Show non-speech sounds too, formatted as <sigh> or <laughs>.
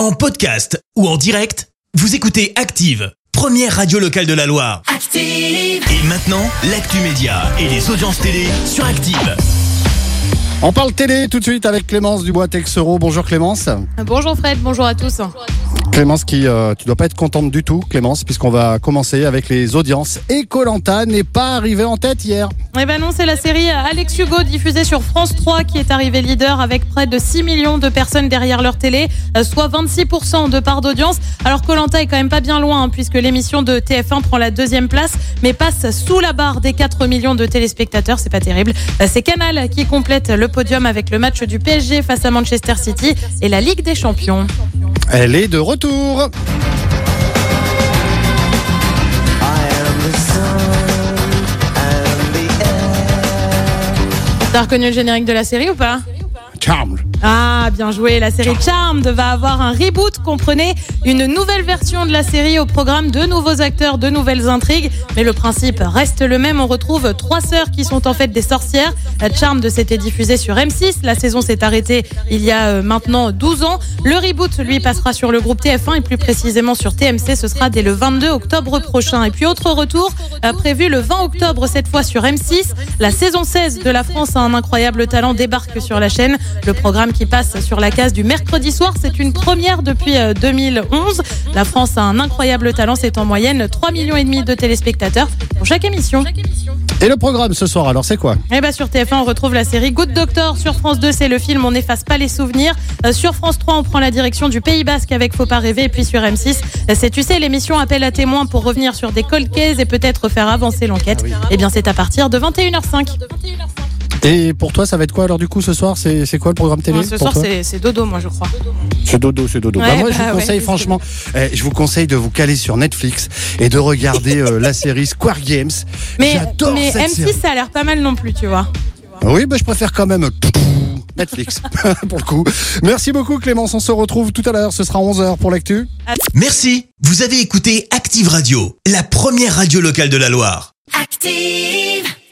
En podcast ou en direct, vous écoutez Active, première radio locale de la Loire. Active. Et maintenant, l'actu média et les audiences télé sur Active. On parle télé tout de suite avec Clémence Dubois-Texero. Bonjour Clémence. Bonjour Fred, bonjour à tous. Clémence qui, euh, tu dois pas être contente du tout Clémence, puisqu'on va commencer avec les audiences. Et Colanta n'est pas arrivé en tête hier. Eh ben non, c'est la série Alex Hugo diffusée sur France 3 qui est arrivée leader avec près de 6 millions de personnes derrière leur télé, euh, soit 26% de part d'audience. Alors Colanta est quand même pas bien loin hein, puisque l'émission de TF1 prend la deuxième place mais passe sous la barre des 4 millions de téléspectateurs, c'est pas terrible. Euh, C'est Canal qui complète le podium avec le match du PSG face à Manchester City et la Ligue des Champions. Elle est de retour. T'as reconnu le générique de la série ou pas? Charmed. Ah, bien joué. La série Charmed va avoir un reboot. Comprenez une nouvelle version de la série au programme de nouveaux acteurs, de nouvelles intrigues. Mais le principe reste le même. On retrouve trois sœurs qui sont en fait des sorcières. Charmed s'était diffusé sur M6. La saison s'est arrêtée il y a euh, maintenant 12 ans. Le reboot, lui, passera sur le groupe TF1 et plus précisément sur TMC. Ce sera dès le 22 octobre prochain. Et puis, autre retour euh, prévu le 20 octobre, cette fois sur M6. La saison 16 de La France a un incroyable talent débarque sur la chaîne. Le programme qui passe sur la case du mercredi soir, c'est une première depuis euh, 2011. La France a un incroyable talent, c'est en moyenne 3 millions et demi de téléspectateurs pour chaque émission. Et le programme ce soir, alors c'est quoi? Et bah sur TF1, on retrouve la série Good Doctor. Sur France 2, c'est le film On n'efface pas les souvenirs. Euh, sur France 3, on prend la direction du Pays Basque avec Faut pas rêver. Et puis sur M6, euh, c'est tu sais l'émission Appel à témoins pour revenir sur des cold cases et peut-être faire avancer l'enquête. Eh bien, c'est à partir de 21h05. Et pour toi, ça va être quoi alors du coup ce soir C'est c'est quoi le programme télé ce pour soir, c'est c'est dodo, moi, je crois. C'est dodo, c'est dodo. Ouais, Bah, moi, je bah vous conseille franchement, eh, je vous conseille de vous caler sur Netflix et de regarder euh, la série Square Games. Mais, J'adore mais cette M6, série. ça a l'air pas mal non plus, tu vois. Oui, bah, je préfère quand même Netflix <laughs> pour le coup. Merci beaucoup Clémence, on se retrouve tout à l'heure, ce sera 11h pour l'actu. Merci, vous avez écouté Active Radio, la première radio locale de la Loire. Active.